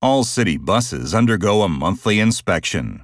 All city buses undergo a monthly inspection.